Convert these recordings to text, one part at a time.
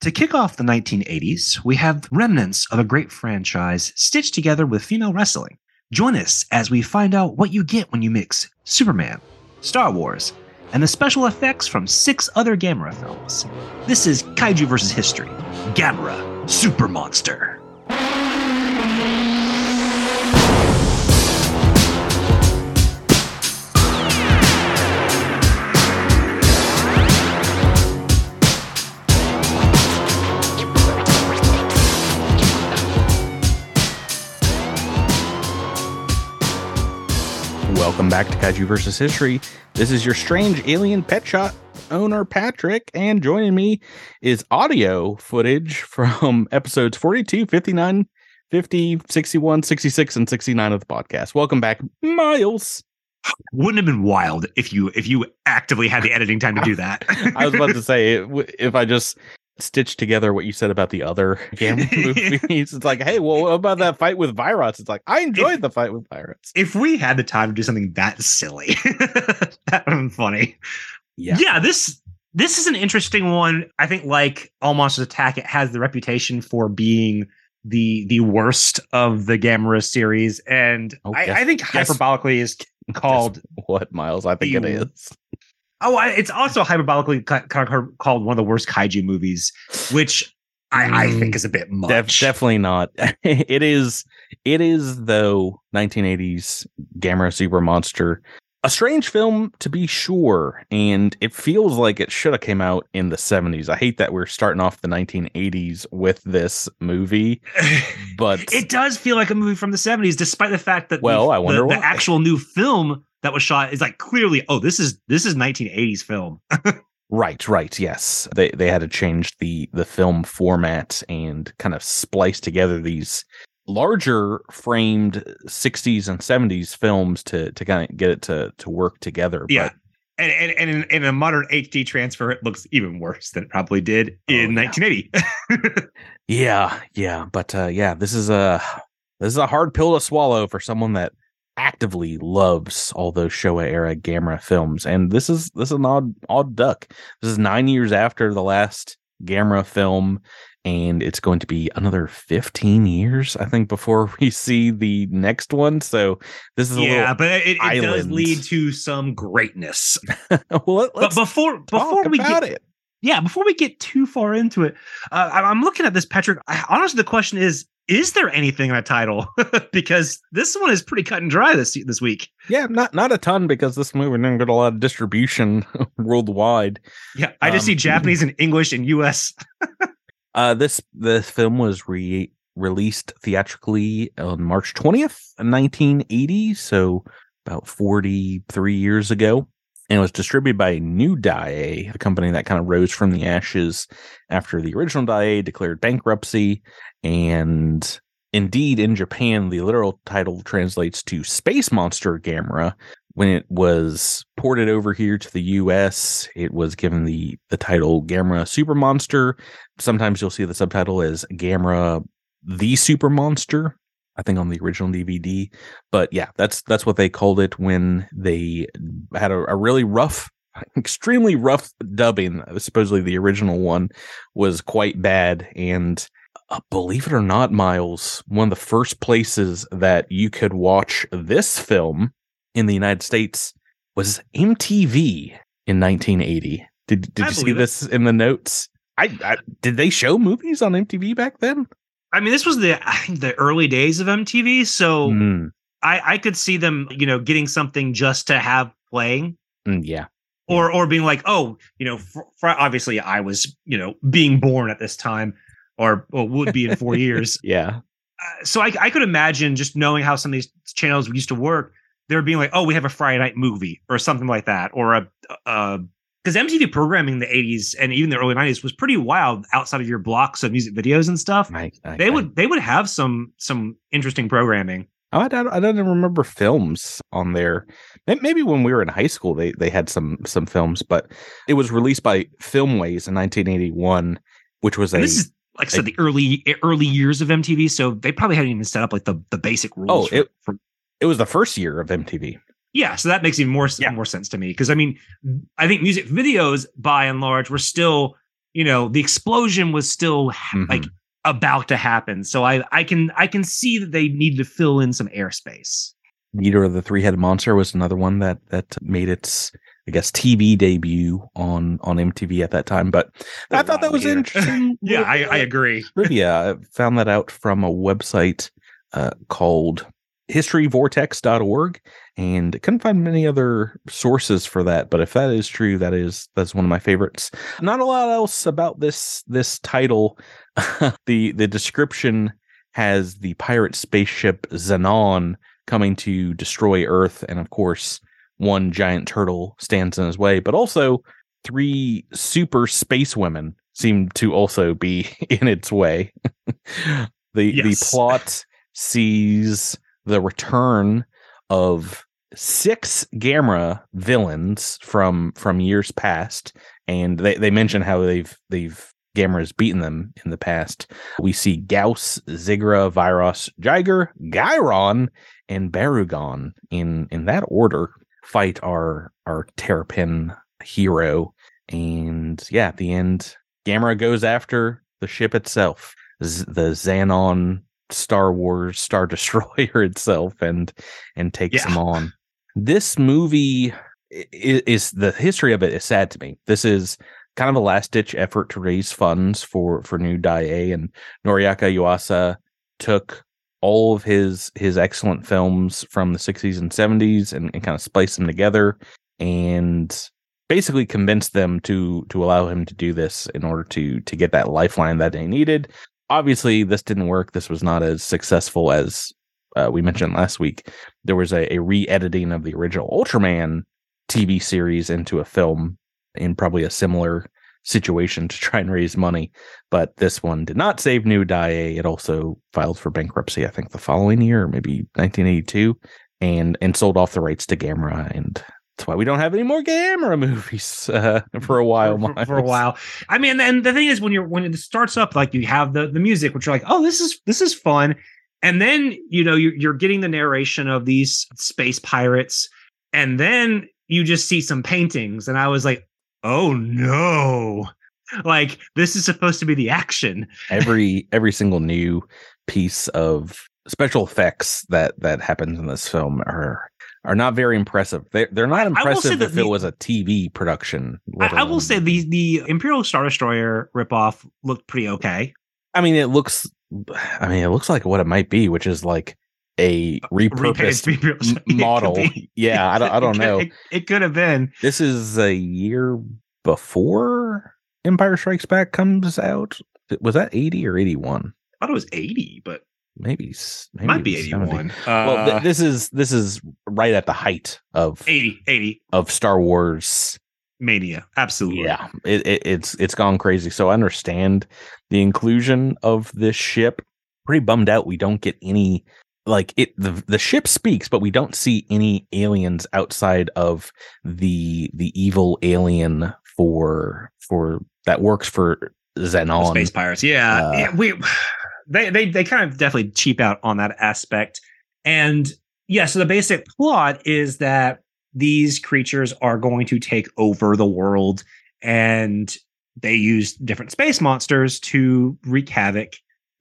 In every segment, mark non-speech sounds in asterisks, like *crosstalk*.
To kick off the 1980s, we have remnants of a great franchise stitched together with female wrestling. Join us as we find out what you get when you mix Superman, Star Wars, and the special effects from six other Gamera films. This is Kaiju vs. History Gamera Super Monster. Welcome back to Kaiju vs. History. This is your strange alien pet shop owner, Patrick, and joining me is audio footage from *laughs* episodes 42, 59, 50, 61, 66, and 69 of the podcast. Welcome back, Miles. Wouldn't have been wild if you if you actively had the editing time to do that. *laughs* I was about to say, if I just stitch together what you said about the other *laughs* Gamera movies. it's like, hey, well, what about that fight with Viras? It's like, I enjoyed if, the fight with Viras. If we had the time to do something that silly, *laughs* that would be funny. Yeah. Yeah, this this is an interesting one. I think like All Monsters Attack, it has the reputation for being the the worst of the Gamera series. And oh, I, I, think hyperbolically is *laughs* called what Miles? I think it is. Oh, it's also hyperbolically called one of the worst kaiju movies, which I, I think mm, is a bit much. Def, definitely not. *laughs* it is. It is though. 1980s Gamera Super Monster, a strange film to be sure, and it feels like it should have came out in the 70s. I hate that we're starting off the 1980s with this movie, *laughs* but it does feel like a movie from the 70s, despite the fact that well, the, I wonder the, the actual new film that was shot is like clearly oh this is this is 1980s film *laughs* right right yes they they had to change the the film format and kind of splice together these larger framed 60s and 70s films to to kind of get it to to work together yeah but, and, and, and in, in, a modern HD transfer, it looks even worse than it probably did in oh, yeah. 1980. *laughs* yeah, yeah, but uh, yeah, this is a this is a hard pill to swallow for someone that actively loves all those Showa era Gamera films, and this is this is an odd odd duck. This is nine years after the last Gamera film, and it's going to be another fifteen years, I think, before *laughs* we see the next one. So this is yeah, but it, it does lead to some greatness. *laughs* well, but before before we get it. Yeah, before we get too far into it, uh, I'm looking at this, Patrick. I, honestly, the question is: is there anything in a title? *laughs* because this one is pretty cut and dry this this week. Yeah, not not a ton because this movie didn't get a lot of distribution *laughs* worldwide. Yeah, I just um, see Japanese and English and U.S. *laughs* uh, this this film was re released theatrically on March twentieth, nineteen eighty. So about forty three years ago. And it was distributed by New Daiei, a company that kind of rose from the ashes after the original Daiei declared bankruptcy and indeed, in Japan, the literal title translates to Space Monster Gamera. When it was ported over here to the US, it was given the, the title Gamera Super Monster. Sometimes you'll see the subtitle as Gamera the Super Monster. I think on the original DVD. But yeah, that's that's what they called it when they had a, a really rough *laughs* extremely rough dubbing. Supposedly the original one was quite bad and uh, believe it or not, Miles, one of the first places that you could watch this film in the United States was MTV in 1980. Did Did I you see this in the notes? I, I, did they show movies on MTV back then? I mean, this was the I think the early days of MTV, so mm. I I could see them, you know, getting something just to have playing. Mm, yeah. Or, or being like, oh, you know, for, for obviously I was, you know, being born at this time or would be in four *laughs* years. Yeah. Uh, so I, I could imagine just knowing how some of these channels used to work, they're being like, oh, we have a Friday night movie or something like that, or a, because MTV programming in the 80s and even the early 90s was pretty wild outside of your blocks of music videos and stuff. Right, okay. They would they would have some some interesting programming. Oh, I don't, I don't remember films on there. Maybe when we were in high school, they they had some some films, but it was released by Filmways in 1981, which was and a. This is like I said, the early early years of MTV. So they probably hadn't even set up like the the basic rules. Oh, it, for, it was the first year of MTV. Yeah, so that makes even more yeah. more sense to me because I mean, I think music videos by and large were still you know, the explosion was still Mhm. like about to happen. So I I can I can see that they needed to fill in some airspace. Eater of the Three Headed Monster was another one that that made its I guess TV debut on on MTV at that time. But I thought that was yeah. interesting. *laughs* Yeah, I, I agree. *laughs* yeah, I found that out from a website uh, called historyvortex.org and couldn't find many other sources for that. But if that is true, that is that's one of my favorites. Not a lot else about this this title. *laughs* the the description has the pirate spaceship Xenon coming to destroy Earth, and of course, one giant turtle stands in his way, but also three super space women seem to also be *laughs* in its way. *laughs* the Yes. the plot sees the return of six Gamera villains from from years past, and they, they mention how they've they've Gamera's beaten them in the past. We see Gyaos, Zigra, Viras, Jiger, Gyron, and Barugon in in that order fight our our Terrapin hero. And yeah, at the end, Gamera goes after the ship itself, Z- the Zanon Star Wars Star *laughs* Destroyer itself, and and takes Yeah. him on. This movie i- i- is the history of it is sad to me. This is kind of a last ditch effort to raise funds for for new Dai and Noriaki Yuasa took all of his his excellent films from the 60s and 70s and, and kind of splice them together and basically convinced them to to allow him to do this in order to to get that lifeline that they needed. Obviously this didn't work. This was not as successful as uh, we mentioned last week. There was a, a re-editing of the original ultraman tv series into a film in probably a similar situation to try and raise money but this one did not save new Dai. It also filed for bankruptcy, I think, the following year, maybe 1982, and and sold off the rights to Gamera, and that's why we don't have any more Gamera movies *laughs* uh, for a while. for, for- for a while. I mean, and the thing is, when you're when it starts up, like you have the the music, which you're like, oh, this is this is fun, and then you know you're, you're getting the narration of these space pirates, and then you just see some paintings, and I was like, oh no, like this is supposed to be the action. every every single new piece of special effects that that happens in this film are are not very impressive. They're they're not I will say impressive if the- it was a TV production. I, I will say the the Imperial Star Destroyer ripoff looked pretty okay. I mean, it looks. I mean, it looks like what it might be, which is like a *laughs* repurposed Imperial m- It could model. be. Yeah, I don't. I don't *laughs* could- know. It, it could have been. This is a year before Empire Strikes Back comes out. Was that eighty or eighty one? I thought it was 80, but Maybe, it maybe might be it was 70. 81. Well, Uh, th- this is this is right at the height of 80, 80 of Star Wars mania. Absolutely. Yeah, it, it, it's it's gone crazy. So I understand the inclusion of this ship. Pretty bummed out we don't get any like it. The the ship speaks, but we don't see any aliens outside of the the evil alien for for that works for The Xenon. Space Pirates. Yeah. Uh, yeah. We they they they kind of definitely cheap out on that aspect. And yeah, so the basic plot is that these creatures are going to take over the world and they use different space monsters to wreak havoc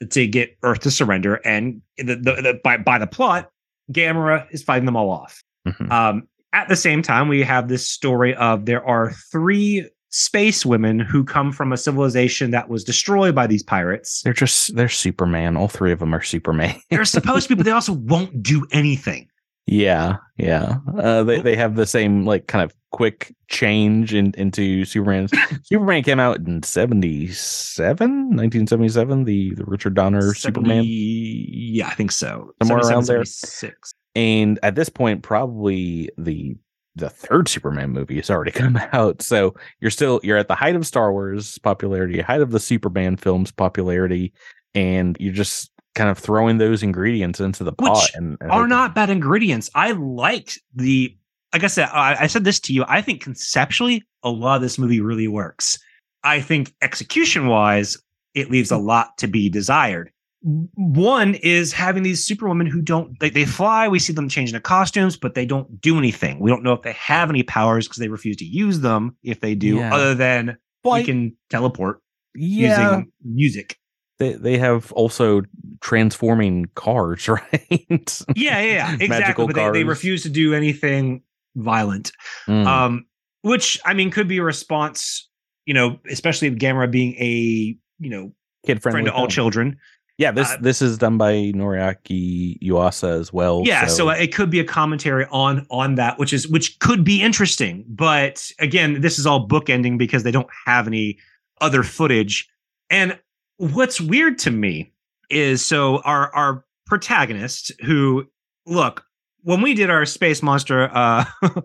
to get Earth to surrender. And the, the, the by by the plot, Gamera is fighting them all off. Mhm. Um, at the same time, we have this story of there are three space women who come from a civilization that was destroyed by these pirates. They're just they're Superman. All three of them are Superman. *laughs* They're supposed to be, but they also won't do anything. Yeah, yeah. Uh, they they have the same like kind of quick change in, into Superman. *laughs* Superman came out in 77, 1977, the, the Richard Donner 70 Superman. Yeah, I think so. Somewhere around there. 76. And at this point, probably the the third Superman movie has already *laughs* come out. So you're still you're at the height of Star Wars popularity, height of the Superman films popularity, and you're just kind of throwing those ingredients into the Which pot and, and Are not bad ingredients. I like the. Like I said, I, I said this to you. I think conceptually, a lot of this movie really works. I think execution wise, it leaves a mm. lot to be desired. One is having these superwomen who don't they, they fly. We see them changing the costumes, but they don't do anything. We don't know if they have any powers because they refuse to use them. If they do, Yeah. other than Well, I- we can teleport. Yeah, using music. they they have also transforming cars, *laughs* right? Yeah, yeah, yeah. exactly. Magical But they, they refuse to do anything violent. Mm. Um, which I mean could be a response, you know, especially with Gamera being a you know Kid friendly friend to all children. Yeah, this Uh, this is done by Noriaki Yuasa as well. yeah so, it could be a commentary on on that which is which could be interesting but again this is all bookending because they don't have any other footage and what's weird to me is so our our protagonist who look when we did our space monster uh *laughs*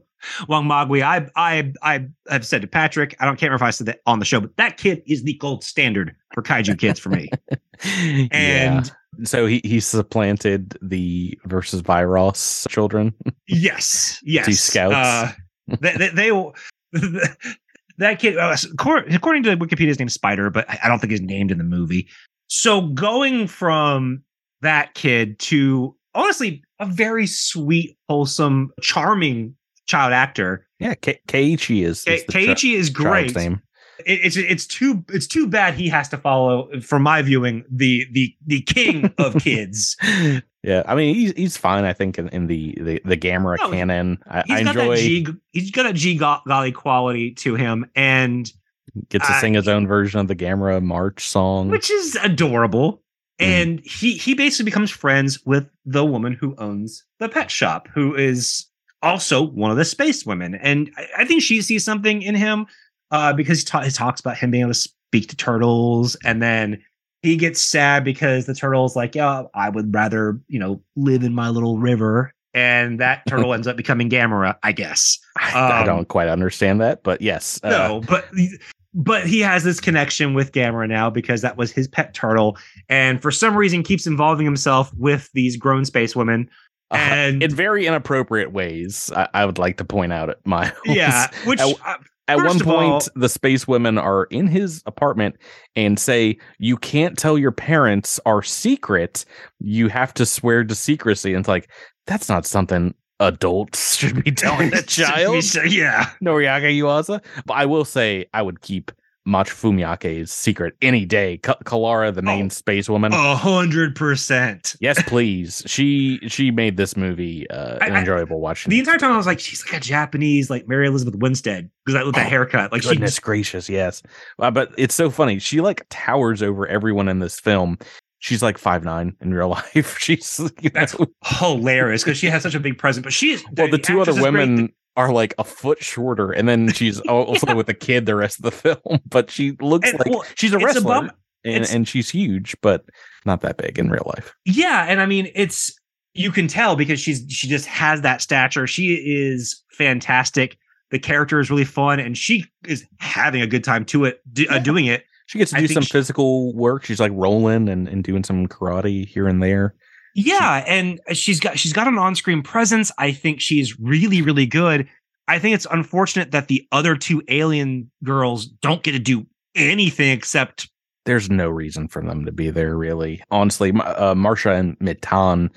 Wangmagwi, I I I have said to Patrick, I don't can't remember if I said that on the show, but that kid is the gold standard for kaiju kids for me. *laughs* yeah. And so he he supplanted the versus Viras children. Yes, yes. scouts. Uh, they, they, they. *laughs* That kid, uh, according to Wikipedia, his name's Spider, but I I don't think he's named in the movie. So going from that kid to honestly a very sweet, wholesome, charming child actor. Yeah, Ke- Keiichi is, is Ke- Keiichi is great. name. It- it's it's too it's too bad he has to follow, from my viewing, the the the king of *laughs* kids. yeah, I mean he's he's fine. I think in, in the the the Gamera No, canon, I, He's I got enjoy that G. He's got a G golly quality to him, and gets to uh, sing his own version of the Gamera March song. which is adorable. Mhm. And he he basically becomes friends with the woman who owns the pet shop, who is also one of the space women. And I, I think she sees something in him uh, because he, ta- he talks about him being able to speak to turtles, and then he gets sad because the turtle's like, "Yeah, I would rather you know live in my little river." And that *laughs* turtle ends up becoming Gamera, I guess. I, I um, don't quite understand that, but yes, uh, No, but but he has this connection with Gamera now because that was his pet turtle, and for some reason keeps involving himself with these grown space women. uh, And in very inappropriate ways. I, I would like to point out *laughs* at my yeah, which At- uh, At one point, all- the space women are in his apartment and say, You can't tell your parents our secret. You have to swear to secrecy. And it's like, that's not something adults *laughs* should be telling a *laughs* child. yeah, Noriaki Yuasa. But I will say, I would keep Mach Fumiake's secret any day. Ka- Kilara, the main Oh. space woman. a hundred percent. Yes, please. She she made this movie uh, I- I- enjoyable watching. The entire time I was like, she's like a Japanese, like Mary Elizabeth Winstead, because that with that Oh, haircut, like she Goodness gracious, yes. Uh, but it's so funny. She like towers over everyone in this film. She's like five nine in real *laughs* life. She's you That's hilarious because she has such a big presence. But she is well, the two other is great. women are like a foot shorter, and then she's also with a kid the rest of the *laughs* film. But she looks And, like well, she's a wrestler, above- and, and she's huge, but not that big in real life. Yeah, and I mean it's you can tell because she's she just has that stature. She is fantastic. The character is really fun, and she is having a good time to it, do, uh, doing it. She gets to do some she- physical work. She's like rolling and, and doing some karate here and there. Yeah, and she's got she's got an on-screen presence. I think she's really really good. I think it's unfortunate that the other two alien girls don't get to do anything except there's no reason for them to be there really honestly uh, marsha and mitan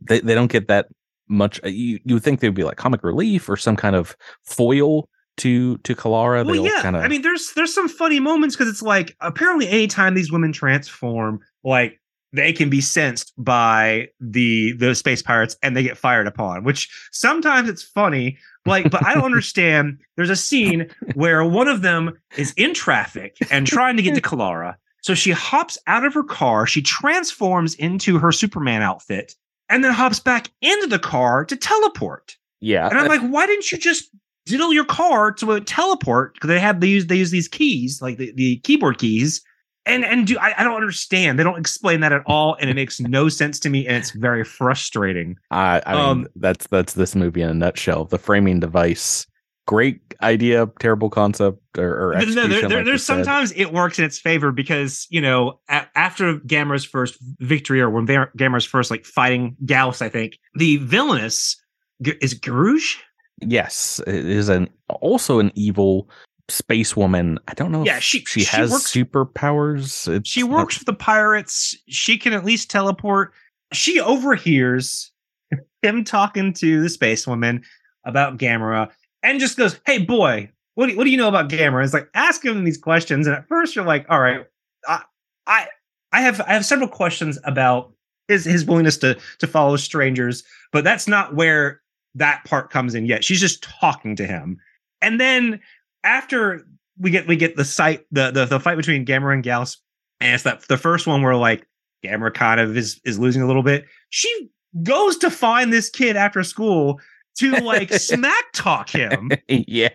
they, they don't get that much uh, you you would think they would be like comic relief or some kind of foil to to kalara well, yeah. kind of I mean, there's there's some funny moments because it's like apparently anytime these women transform, like they can be sensed by the the space pirates and they get fired upon. Which sometimes it's funny, like, but I don't *laughs* understand. There's a scene where one of them is in traffic and trying to get to Kilara, so she hops out of her car, she transforms into her Superman outfit, and then hops back into the car to teleport. yeah And I'm like, why didn't you just diddle your car to a teleport? Because they have they use they use these keys, like the, the keyboard keys. And and do I, I don't understand. They don't explain that at all, and it makes no sense to me, and it's very frustrating. i i mean um, that's that's this movie in a nutshell the framing device great idea terrible concept or, or No, there- there- like there's sometimes it works in its favor because you know a- after Gamera's first victory, or when Gamera's first like fighting Gyaos, I think the villainous is Giruge. Yes it is an also an evil space woman i don't know Yeah, if she- she she has works- superpowers It's She not- works for the pirates. She can at least teleport. She overhears *laughs* him talking to the space woman about Gamera and just goes, Hey, boy, what do, what do you know about Gamera? It's like ask him these questions, and at first you're like, all right, I I I have I have several questions about his his willingness to to follow strangers, but that's not where that part comes in yet. She's just talking to him, and then after we get we get the sight the the, the fight between Gamera and Gyaos, and it's that the first one where like Gamera kind of is is losing a little bit. She goes to find this kid after school to like *laughs* smack talk him. *laughs* yeah.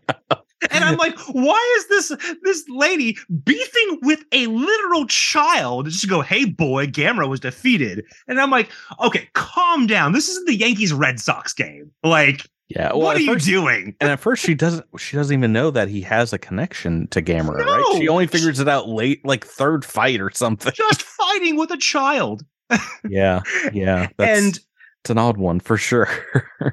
And I'm like, why is this this lady beefing with a literal child? Just to go, hey boy, Gamera was defeated. And I'm like, okay, calm down. This isn't the Yankees Red Sox game. Like, Yeah. Well, what are first- you doing? And at first, she doesn't. She doesn't even know that he has a connection to Gamera, right? She only figures it out late, like third fight or something. Just fighting with a child. *laughs* yeah, yeah. That's, and it's an odd one for sure.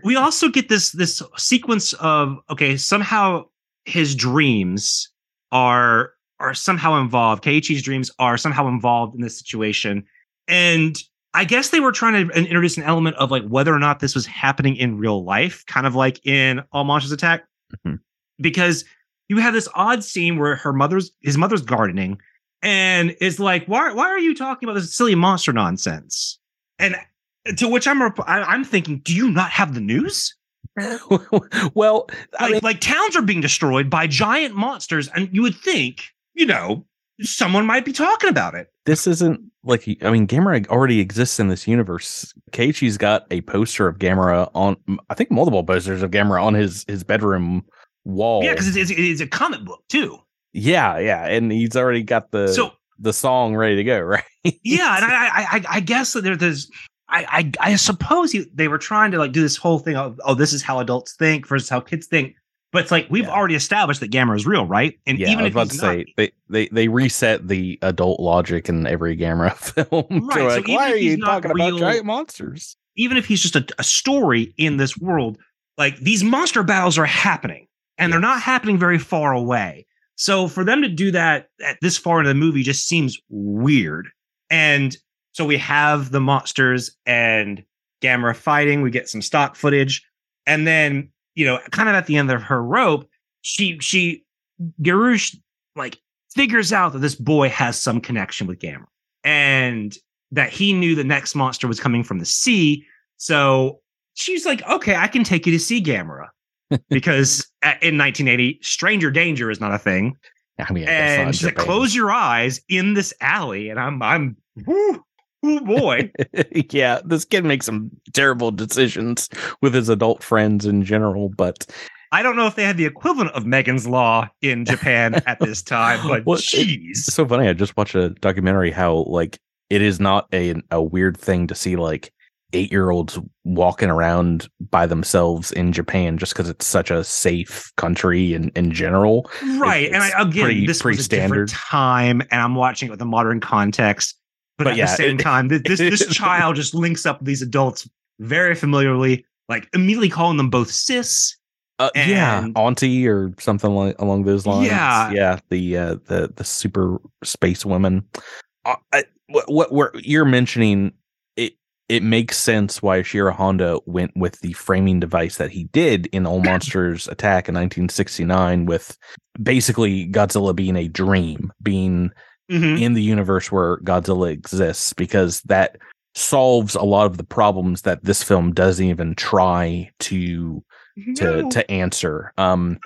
we also get this this sequence of okay somehow his dreams are are somehow involved. Keiichi's dreams are somehow involved in this situation. And i guess they were trying to introduce an element of like whether or not this was happening in real life kind of like in all monsters attack. Mhm. because you have this odd scene where her mother's his mother's gardening and is like why why are you talking about this silly monster nonsense? And to which i'm rep- I- i'm thinking do you not have the news *laughs* well, I like, mean, like towns are being destroyed by giant monsters, and you would think, you know, someone might be talking about it. this isn't like I mean, Gamera already exists in this universe. Keiichi's got a poster of Gamera on, I think, multiple posters of Gamera on his his bedroom wall. Yeah, because it's, it's, it's a comic book too. yeah, yeah, and he's already got the So the song ready to go, *laughs* right? yeah, and I I, I, I guess that there, there's. I, I I suppose you, they were trying to like do this whole thing of oh this is how adults think versus how kids think, but it's like we've Yeah. already established that Gamera is real, right? And yeah, even I was if about to not, say they, they they reset the adult logic in every Gamera *laughs* film. Right, so like, why are you talking real- about giant monsters? even if he's just a, a story in this world, like these monster battles are happening and they're not happening very far away. So for them to do that at this far into the movie just seems weird. And so we have the monsters and Gamera fighting. We get some stock footage, and then you know, kind of at the end of her rope, she she Giruge like figures out that this boy has some connection with Gamera, and that he knew the next monster was coming from the sea. So she's like, okay, I can take you to see Gamera. *laughs* because in 1980, stranger danger is not a thing. I mean, I And she's like, close your eyes in this alley. And I'm, I'm, whoo, oh boy. *laughs* yeah, this kid makes some terrible decisions with his adult friends in general, but I don't know if they had the equivalent of Megan's Law in *laughs* Japan at this time, but Well, jeez. it's so funny. I just watched a documentary how like it is not a a weird thing to see like eight year olds walking around by themselves in Japan just because it's such a safe country in, in general. Right. And I, again, pretty- this pretty was a different time, and I'm watching it with a modern context. But, But at yeah, the same it- time, th- this this *laughs* child just links up these adults very familiarly, like immediately calling them both sis. Uh, yeah, auntie or something like along those lines. Yeah. yeah. The uh, the the super space women. Uh, I, what what we're, you're mentioning it it makes sense why Shiro Honda went with the framing device that he did in All *coughs* Monsters Attack in 1969, with basically Godzilla being a dream, being Mhm. in the universe where Godzilla exists, because that solves a lot of the problems that this film doesn't even try to to No. to answer. Um,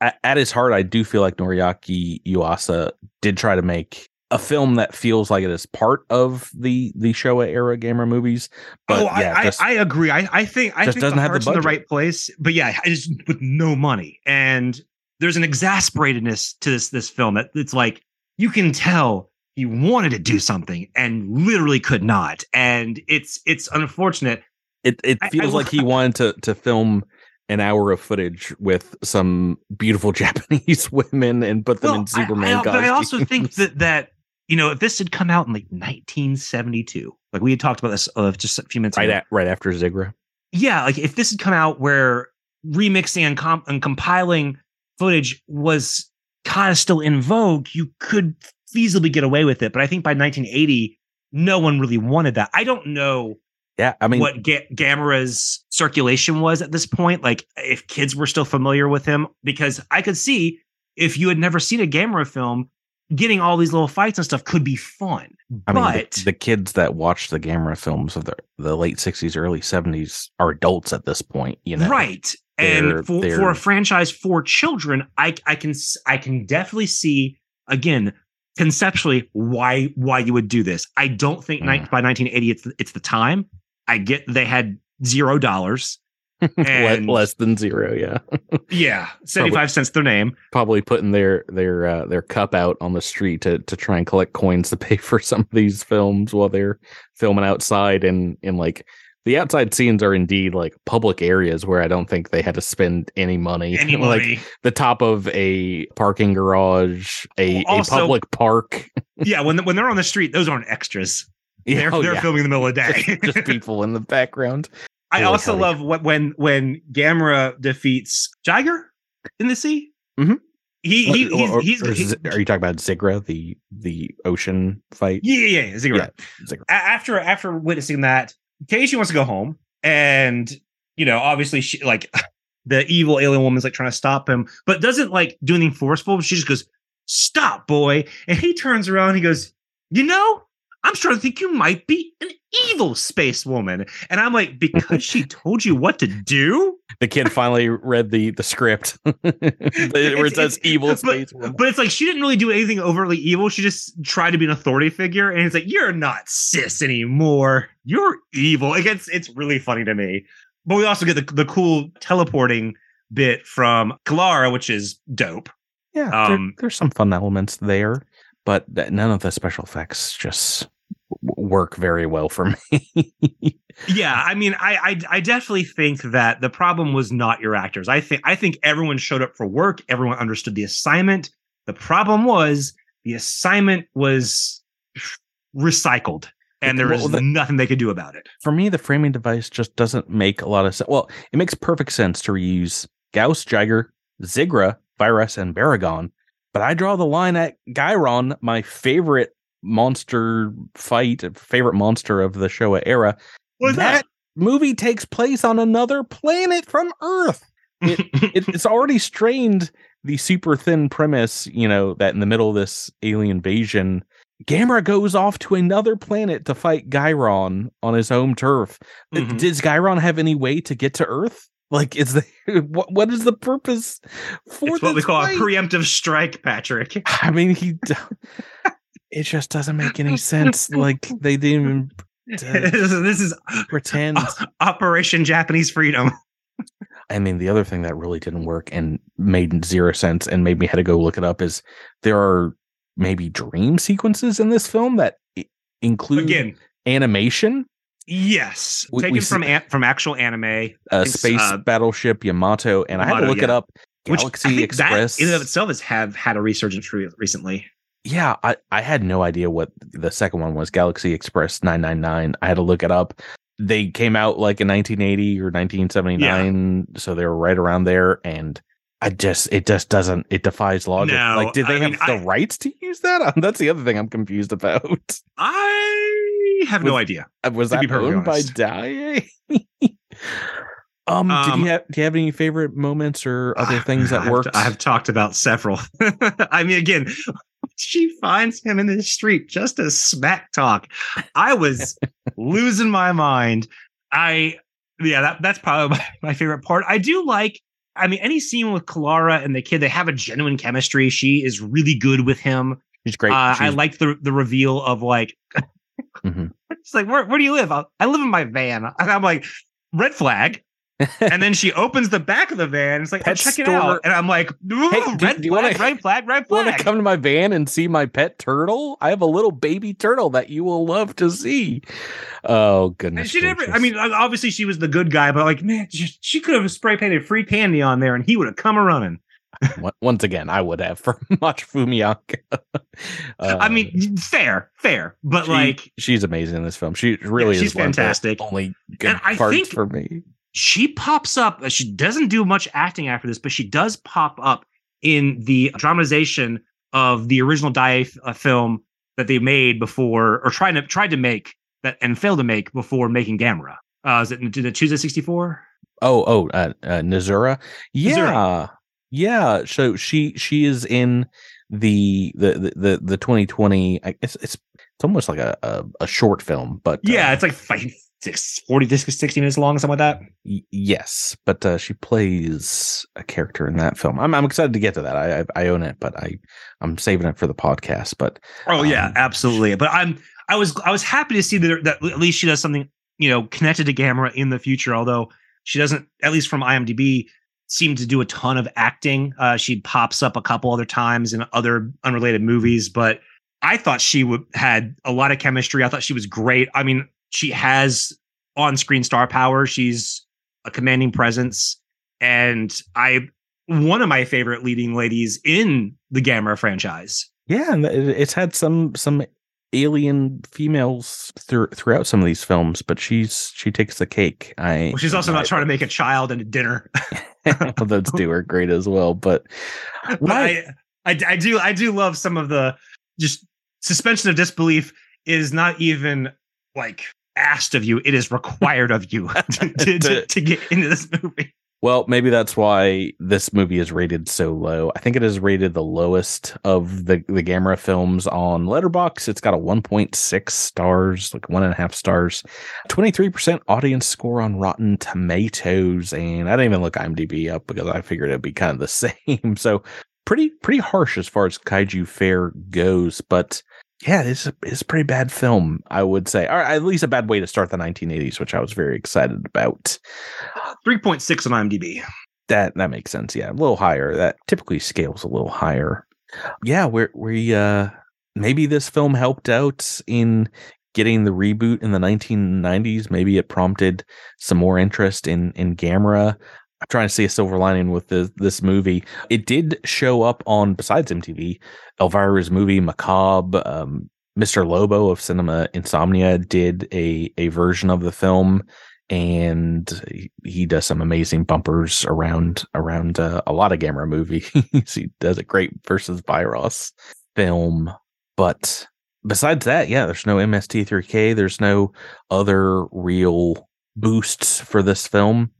at, at his heart, I do feel like Noriaki Yuasa did try to make a film that feels like it is part of the the Showa era Gamera movies. But oh, yeah, I, just- I, I agree. I, I think I think doesn't the have the in the right place, but yeah, I just with no money, and there's an exasperatedness to this this film that it's like you can tell he wanted to do something and literally could not, and it's it's unfortunate. it it I- I feels like he *laughs* wanted to to film an hour of footage with some beautiful *laughs* Japanese women and put them Well, in Superman I, I, but I also think that that you know if this had come out in like 1972, like we had talked about this uh, just a few minutes right ago, at, right after Zigra. yeah, like if this had come out where remixing and, comp- and compiling footage was kind of still in vogue, you could feasibly get away with it. But I think by 1980, no one really wanted that. I don't know Yeah, I mean, what Ga- Gamera's circulation was at this point. Like if kids were still familiar with him, because I could see if you had never seen a Gamera film, getting all these little fights and stuff could be fun. I mean, but the, the kids that watch the Gamera films of the, the late 60s, early 70s are adults at this point, you know? right. They're- And for, they're- for a franchise for children, I I can I can definitely see again conceptually why why you would do this. I don't think ni- Mm. by 1980 it's the, it's the time. I get they had zero dollars. *laughs* And- Less than zero, yeah. *laughs* Yeah, 75 cents their name. Probably putting their their uh, their cup out on the street to to try and collect coins to pay *laughs* for some of these films while they're filming outside and in like the outside scenes are indeed like public areas where I don't think they had to spend any money. Any *laughs* like the top of a parking garage, a, Also- a public park. *laughs* yeah, when when they're on the street, those aren't extras. They're, Oh, they're yeah. filming in the middle of the day. just, just *laughs* people in the background. I really also love what when when Gamera defeats Jiger in the sea. Mhm. He, he he's, or- he's, or he's- Z- are you talking about Zigra, the the ocean fight? yeah yeah yeah, Ziggler. Yeah, Zigra. After after witnessing that, Keiichi wants to go home, and you know obviously she like *laughs* the evil alien woman's like trying to stop him, but doesn't like do anything forceful. She just goes, "Stop, boy!" And he turns around. He goes, "You know." I'm starting to think you might be an evil space woman. And I'm like, because she *laughs* told you what to do? The kid finally read the the script *laughs* where it says it's- evil but- space woman. But it's like she didn't really do anything overtly evil. She just tried to be an authority figure, and it's like you're not sis anymore. You're evil. It gets it's really funny to me. But we also get the the cool teleporting bit from Kilara, which is dope. Yeah, there- Um, there's some fun elements there, but th- none of the special effects just w- work very well for *laughs* me. Yeah, I mean, I, I I definitely think that the problem was not your actors. I think I think everyone showed up for work. Everyone understood the assignment. The problem was the assignment was recycled, and there was Well, the- nothing they could do about it. for me, the framing device just doesn't make a lot of sense. Well, it makes perfect sense to reuse Gyaos, Jiger, Zigra, Viras, and Barugon, but I draw the line at Gyron, my favorite monster fight, favorite monster of the Showa era. What is that movie takes place on another planet from Earth. that? it, *laughs* it's already strained the super thin premise, you know, that in the middle of this alien invasion, Gamera goes off to another planet to fight Gyron on his home turf. Mhm. Does Gyron have any way to get to Earth? Like, is the *laughs* what? What is the purpose for it's what we call fight? a preemptive strike, Patrick. I mean, he. *laughs* d- it just doesn't make any sense. *laughs* Like they didn't even *laughs* this is- this is pretend. Operation Japanese Freedom. *laughs* I mean, the other thing that really didn't work and made zero sense and made me had to go look it up is there are maybe dream sequences in this film that include Again, animation, yes, We- taken we from see- an, from actual anime, a space uh, battleship Yamato, and I had to Yamato, look it yeah. up. which I Galaxy think Express. that in and of itself has have had a resurgence re- recently. Yeah, I, I had no idea what the second one was. Galaxy Express 999. I had to look it up. They came out like in 1980 or 1979, so they were right around there. And I just, it just doesn't, it defies logic. No, like, did they I have mean, the I- rights to use that? *laughs* That's the other thing I'm confused about. I have no idea. Was that owned by honest. Dai? *laughs* um, did Um, you have, do you have any favorite moments or other things that I've- worked? I have talked about several. *laughs* I mean, again, she finds him in the street just to smack talk. I was *laughs* losing my mind. I, yeah, that, that's probably *laughs* my, my favorite part. I do like, I mean, any scene with Kilara and the kid, they have a genuine chemistry. She is really good with him. She's great. Uh, I She's- liked the the reveal of like, *laughs* Mhm. it's like, where, where do you live? I, I live in my van. And I'm like, red flag. And then she opens the back of the van. It's like, oh, Pet check it out. And I'm like, Hey, do- red do you flag, wanna- red flag, red want to come to my van and see my pet turtle? I have a little baby turtle that you will love to see. Oh And goodness! she never, I mean, obviously she was the good guy, but like, man, she, she could have spray painted free candy on there and he would have come a running. *laughs* Once again, I would have *laughs* for Mach Fumiake. I mean, fair, fair, but Uh, she- like, she's amazing in this film. She really she's is one of the fantastic. only good And I think- for me. She pops up. uh, She doesn't do much acting after this, but she does pop up in the dramatization of the original Dai f- uh, film that they made before, or tried to tried to make that and failed to make before making Gamera. Uh, is it the Tuesday sixty four? Oh, oh, uh, uh, Nezura. Yeah, Yeah, so she she is in the the the the 2020. It's it's it's almost like a a, a short film, but yeah, uh, it's like five, six, 40 discs, 60 minutes long, something like that. yes, but uh, she plays a character in that film. I'm I'm excited to get to that. I I, I own it, but I I'm saving it for the podcast. But Oh yeah, Um, absolutely. But I'm I was I was happy to see that that at least she does something you know connected to Gamera in the future. Although she doesn't, at least from IMDb, seem to do a ton of acting. Uh, she pops up a couple other times in other unrelated movies, but I thought she would had a lot of chemistry. I thought she was great. I mean, she has on-screen star power. She's a commanding presence, and I one of my favorite leading ladies in the Gamera franchise. yeah, and it's had some some alien females through, throughout some of these films, but she's she takes the cake. I Well, she's also I- not trying to make a child and a dinner. *laughs* well, those two are great as well. But *laughs* but Right. I, I, I do, I do love some of the just suspension of disbelief is not even like asked of you; it is required of you *laughs* to, to, *laughs* to, to get into this movie. Well, maybe that's why this movie is rated so low. I think it is rated the lowest of the the Gamera films on Letterboxd. It's got a 1.6 stars, like one and a half stars, 23% audience score on Rotten Tomatoes, and I didn't even look IMDb up because I figured it'd be kind of the *laughs* same. So pretty pretty harsh as far as kaiju fare goes, but yeah, it's a, it's a pretty bad film, I would say, or at least a bad way to start the 1980s, which I was very excited about. *sighs* Three point six on IMDb. that that makes sense yeah a little higher. That typically scales a little higher. Yeah where we uh maybe this film helped out in getting the reboot in the 1990s maybe it prompted some more interest in in gamera i'm trying to see a silver lining with this this movie it did show up on besides mtv elvira's movie macabre um Mr. Lobo of Cinema Insomnia did a a version of the film and he- he does some amazing bumpers around around uh, a lot of Gamera movies. *laughs* he does a great versus Viras film, but besides that, yeah, there's no MST3K. There's no other real boosts for this film.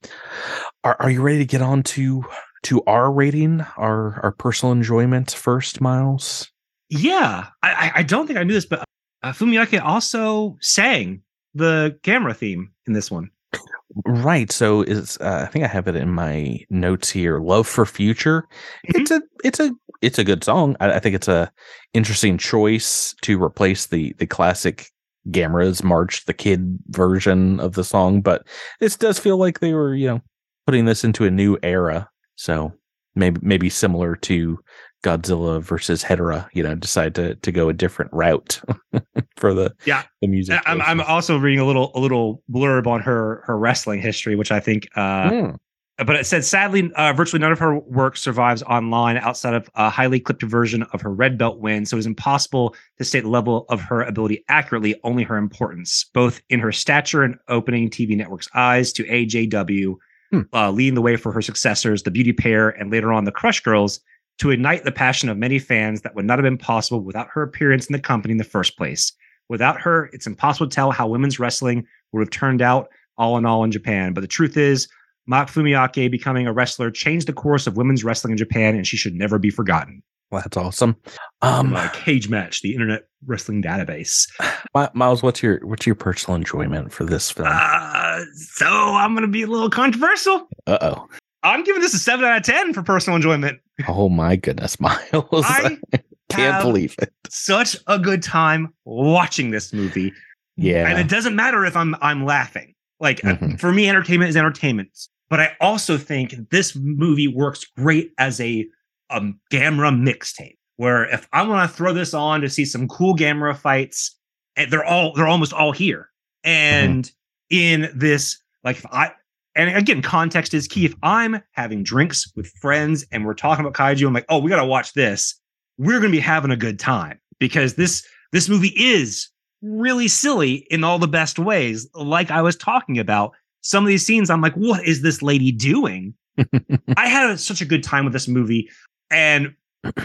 Are Are you ready to get on to to our rating, our our personal enjoyment first, Miles? Yeah, I, I- don't think I knew this, but uh, Fumiake also sang the Gamera theme in this one. Right. So is uh, I think I have it in my notes here. Love for Future. Mhm. It's a it's a it's a good song. I, I think it's a interesting choice to replace the the classic Gamera's March the Kid version of the song, but this does feel like they were you know putting this into a new era. So maybe maybe similar to Godzilla versus Hedorah, you know, decide to to go a different route *laughs* for the Yeah. the music. I'm, I'm also reading a little a little blurb on her her wrestling history, which I think uh, Mm. but it said sadly uh, virtually none of her work survives online outside of a highly clipped version of her red belt win so it's impossible to state the level of her ability accurately only her importance both in her stature and opening tv network's eyes to ajw Hmm. uh, leading the way for her successors the beauty pair and later on the crush girls to ignite the passion of many fans that would not have been possible without her appearance in the company in the first place without her it's impossible to tell how women's wrestling would have turned out all in all in japan but the truth is Mach Fumiake becoming a wrestler changed the course of women's wrestling in Japan, and she should never be forgotten. Well, that's awesome. Um, uh, Cage Match, the Internet Wrestling Database. *sighs* Miles, what's your what's your personal enjoyment for this film? Uh, so I'm going to be a little controversial. Uh oh. I'm giving this a seven out of ten for personal enjoyment. Oh my goodness, *laughs* Miles! I *laughs* can't believe it. such a good time watching this movie, Yeah, and it doesn't matter if I'm I'm laughing. Like uh, Mhm. for me, entertainment is entertainment. But I also think this movie works great as a um Gamera mixtape. Where if I want to throw this on to see some cool Gamera fights, and they're all they're almost all here. And in this, like if I and again, context is key. If I'm having drinks with friends and we're talking about kaiju, I'm like, oh, we gotta watch this. We're gonna be having a good time because this this movie is really silly in all the best ways. Like I was talking about, some of these scenes, I'm like, what is this lady doing? *laughs* I had such a good time with this movie, and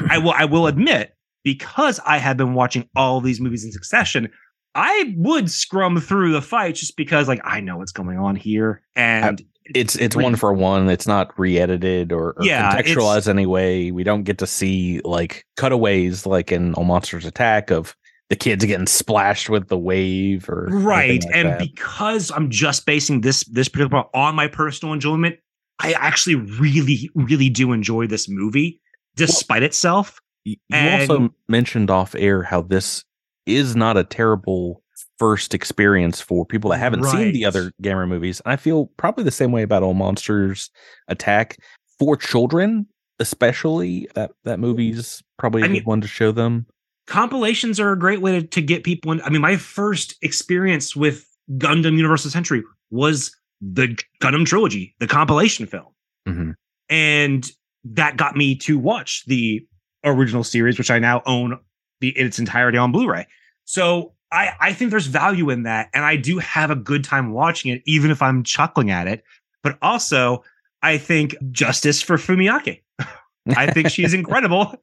I will I will admit because I have been watching all these movies in succession. I would scrum through the fight just because, like, I know what's going on here, and it's it's one for one. It's not re-edited or, or Yeah, contextualized anyway. We don't get to see like cutaways like in All Monsters Attack of the kids getting splashed with the wave or right like and that. because i'm just basing this this particular part on my personal enjoyment i actually really really do enjoy this movie despite itself Y- you also mentioned off air how this is not a terrible first experience for people that haven't seen the other Gamera movies. I feel probably the same way about All Monsters Attack for children, especially. That that movie's probably a I good mean- one to show them. compilations are a great way to, to get people in i mean my first experience with gundam universal century was the gundam trilogy the compilation film Mhm. and that got me to watch the original series which i now own the in its entirety on blu-ray so i i think there's value in that and i do have a good time watching it even if i'm chuckling at it but also i think justice for fumiake *laughs* I think she's incredible.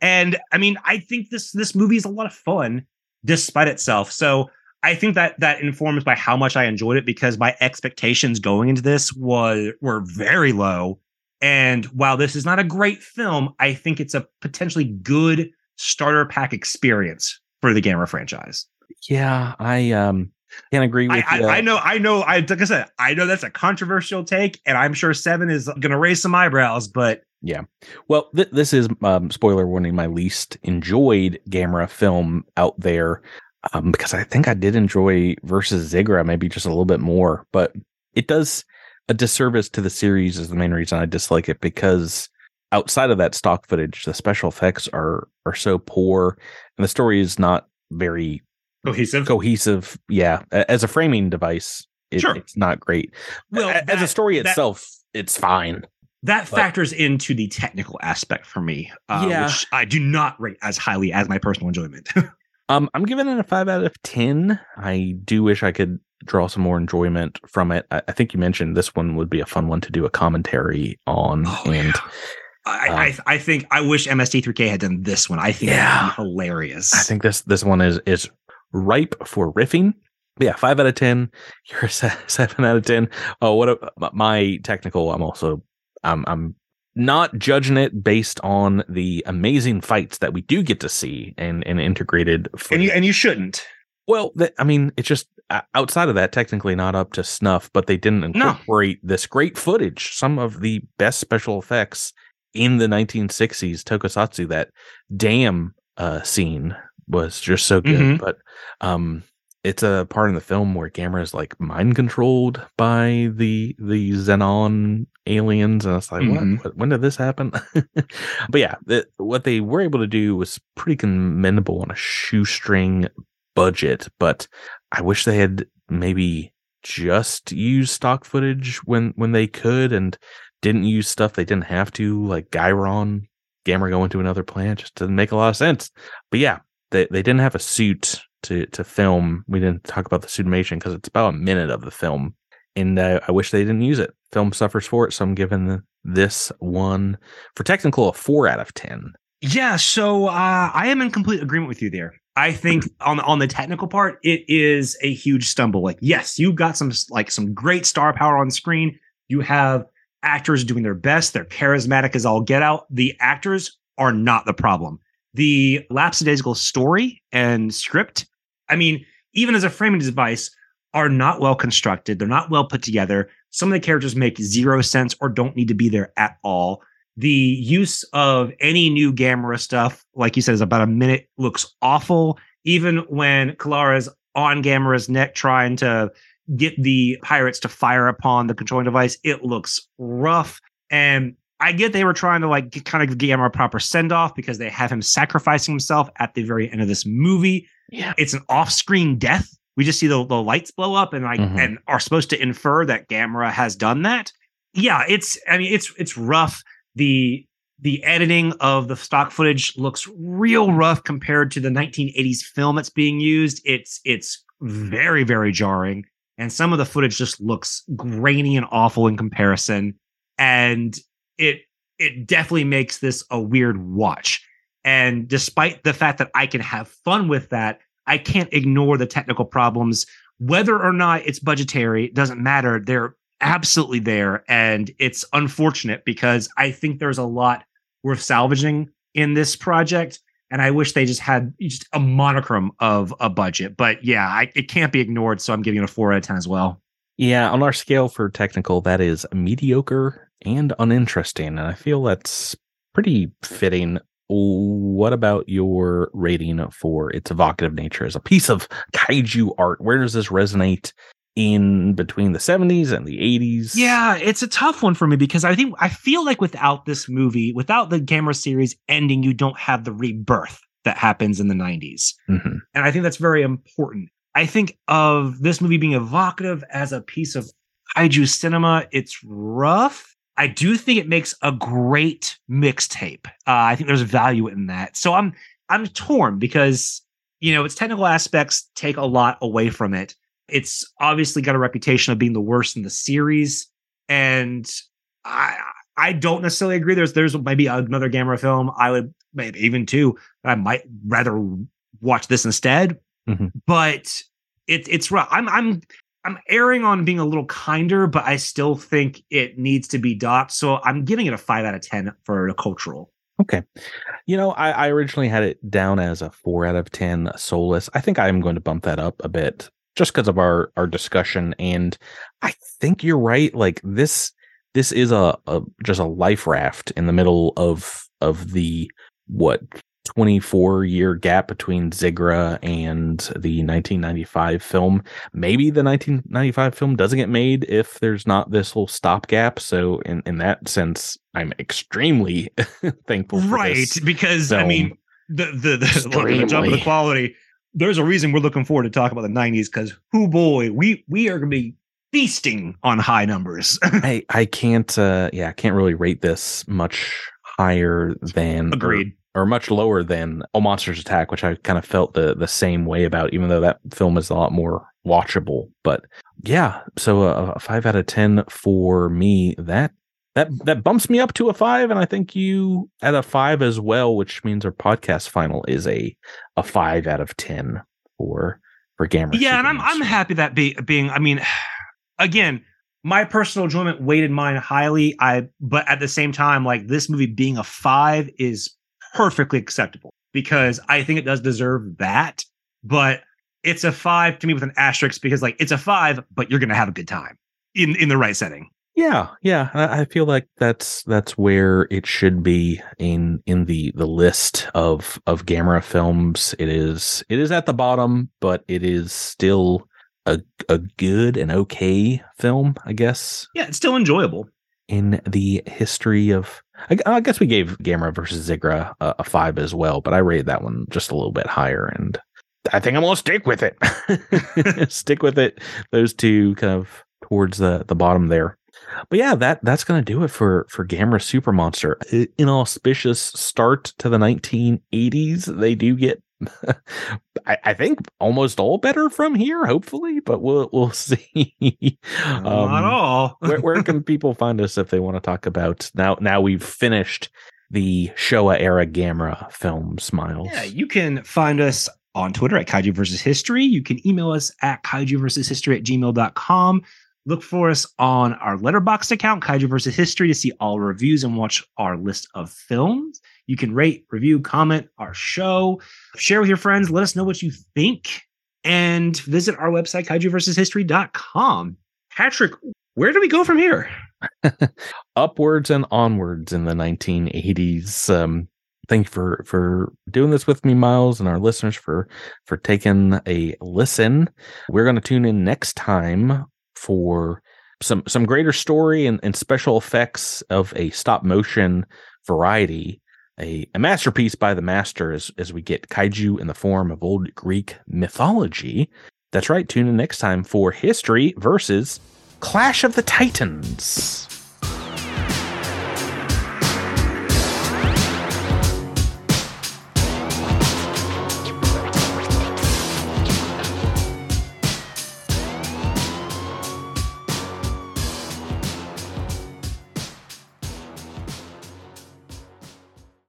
And I mean, I think this this movie is a lot of fun despite itself. So I think that that informs by how much I enjoyed it because my expectations going into this was were very low. And while this is not a great film, I think it's a potentially good starter pack experience for the Gamera franchise. Yeah, I um can't agree with I, you. I, I know, I know, I like I said, I know that's a controversial take, and I'm sure Seven is gonna raise some eyebrows, but yeah. Well, th- this is um, spoiler warning. My least enjoyed Gamera film out there um, because I think I did enjoy versus Zigra maybe just a little bit more, but it does a disservice to the series. Is the main reason I dislike it because outside of that stock footage, the special effects are are so poor, and the story is not very cohesive. cohesive. Yeah, as a framing device, it, Sure. it's not great. Well, A- as a that- story that- itself, it's fine. That But- factors into the technical aspect for me, uh, Yeah. which I do not rate as highly as my personal enjoyment. *laughs* Um, I'm giving it a five out of ten. I do wish I could draw some more enjoyment from it. I, I think you mentioned this one would be a fun one to do a commentary on, Oh, and yeah. I, I I think I wish MST3K had done this one. I think Yeah. be hilarious. I think this this one is is ripe for riffing. But yeah, five out of ten. You're a *laughs* seven out of ten. Oh, what a, my technical. I'm also I'm I'm not judging it based on the amazing fights that we do get to see and and integrated. and you and you shouldn't. Well, th- I mean, it's just uh, outside of that, technically not up to snuff, but they didn't No. incorporate this great footage, some of the best special effects in the 1960s tokusatsu. That damn uh, scene was just so good. Mhm. But um, it's a part in the film where Gamera is like mind controlled by the the Zanon aliens, and it's like, Mhm. what? what? When did this happen? *laughs* but yeah, the, what they were able to do was pretty commendable on a shoestring budget, but I wish they had maybe just used stock footage when when they could and didn't use stuff they didn't have to, like Guiron, Gamera going to another planet. Just doesn't make a lot of sense. But yeah, they they didn't have a suit to to film. We didn't talk about the suitimation because it's about a minute of the film, and uh, I wish they didn't use it. Film suffers for it, so I'm giving this one for technical a four out of ten. Yeah, so uh, I am in complete agreement with you there. I think *clears throat* on on the technical part, it is a huge stumble. Like, yes, you've got some like some great star power on screen. You have actors doing their best. They're charismatic as all get out. The actors are not the problem. The lapsadaisical story and script, I mean, even as a framing device, are not well constructed. They're not well put together. Some of the characters make zero sense or don't need to be there at all the use of any new Gamera stuff, like you said, is about a minute, looks awful. Even when Kilara's on Gamera's neck trying to get the pirates to fire upon the controlling device, it looks rough. And I get they were trying to like kind of give Gamera a proper send off because they have him sacrificing himself at the very end of this movie. Yeah. It's an off screen death. We just see the, the lights blow up and like Mhm. and are supposed to infer that Gamera has done that. Yeah, it's I mean it's it's rough the the editing of the stock footage looks real rough compared to the 1980s film that's being used it's it's very very jarring and some of the footage just looks grainy and awful in comparison and it it definitely makes this a weird watch and despite the fact that I can have fun with that I can't ignore the technical problems whether or not it's budgetary doesn't matter they're absolutely there. And it's unfortunate because I think there's a lot worth salvaging in this project. And I wish they just had just a monochrome of a budget. But yeah, I, it can't be ignored. So I'm giving it a four out of 10 as well. Yeah, on our scale for technical, that is mediocre and uninteresting. And I feel that's pretty fitting. What about your rating for its evocative nature as a piece of kaiju art? Where does this resonate in between the 70s and the 80s? Yeah, it's a tough one for me because I think I feel like without this movie, without the Gamera series ending, you don't have the rebirth that happens in the 90s. Mm-hmm. And I think that's very important. I think of this movie being evocative as a piece of kaiju cinema. It's rough. I do think it makes a great mixtape. Uh, I think there's value in that. So I'm I'm torn because you know its technical aspects take a lot away from it. It's obviously got a reputation of being the worst in the series, and I I don't necessarily agree. There's there's maybe another Gamera film I would maybe even two I might rather watch this instead. Mm-hmm. But it, it's rough. I'm I'm I'm erring on being a little kinder, but I still think it needs to be docked. So I'm giving it a five out of ten for the cultural. Okay. You know, I, I originally had it down as a four out of ten soulless. I think I'm going to bump that up a bit just because of our our discussion. And I think you're right. Like this this is a, a just a life raft in the middle of of the what 24 year gap between Zigra and the 1995 film. Maybe the 1995 film doesn't get made if there's not this little stopgap. So in in that sense, I'm extremely *laughs* thankful. right, because film. I mean the the the, look, the jump of the quality. There's a reason we're looking forward to talk about the 90s because who boy, we we are gonna be feasting on high numbers. *laughs* I I can't uh yeah, I can't really rate this much higher than agreed or much lower than All Monsters Attack, which I kind of felt the the same way about, even though that film is a lot more watchable. But yeah, so a, a five out of ten for me. That that that bumps me up to a five, and I think you at a five as well, which means our podcast final is a a five out of ten for for Gamera. Yeah, and I'm I'm happy that be, being. I mean, *sighs* again, my personal enjoyment weighted mine highly. I but at the same time, like this movie being a five is perfectly acceptable because I think it does deserve that. But it's a five to me with an asterisk because like it's a five, but you're gonna have a good time in in the right setting. Yeah, yeah, I, feel like that's that's where it should be in in the the list of of Gamera films. It is it is at the bottom, but it is still a a good and okay film, I guess. Yeah, it's still enjoyable in the history of I, I guess we gave Gamera versus Zigra a, a, five as well, but I rated that one just a little bit higher, and I think I'm gonna stick with it. *laughs* stick with it. Those two kind of towards the the bottom there. But yeah, that that's gonna do it for for Gamera Super Monster. Inauspicious start to the 1980s. They do get *laughs* I, I, think almost all better from here, hopefully, but we'll we'll *laughs* see. um, Not all. where, where *laughs* can people find us if they want to talk about now? Now we've finished the Showa era Gamera film Smiles. Yeah, you can find us on Twitter at Kaiju versus History. You can email us at kaiju versus history at gmail.com. Look for us on our Letterboxd account, Kaiju versus History, to see all reviews and watch our list of films. You can rate, review, comment our show, share with your friends, let us know what you think, and visit our website, kaijuversushistory.com. Patrick, where do we go from here? *laughs* Upwards and onwards in the 1980s. Um, thank you for for doing this with me miles and our listeners for for taking a listen we're going to tune in next time for some some greater story and, and special effects of a stop motion variety a, a masterpiece by the master as, as we get kaiju in the form of old Greek mythology. That's right. Tune in next time for History versus Clash of the Titans.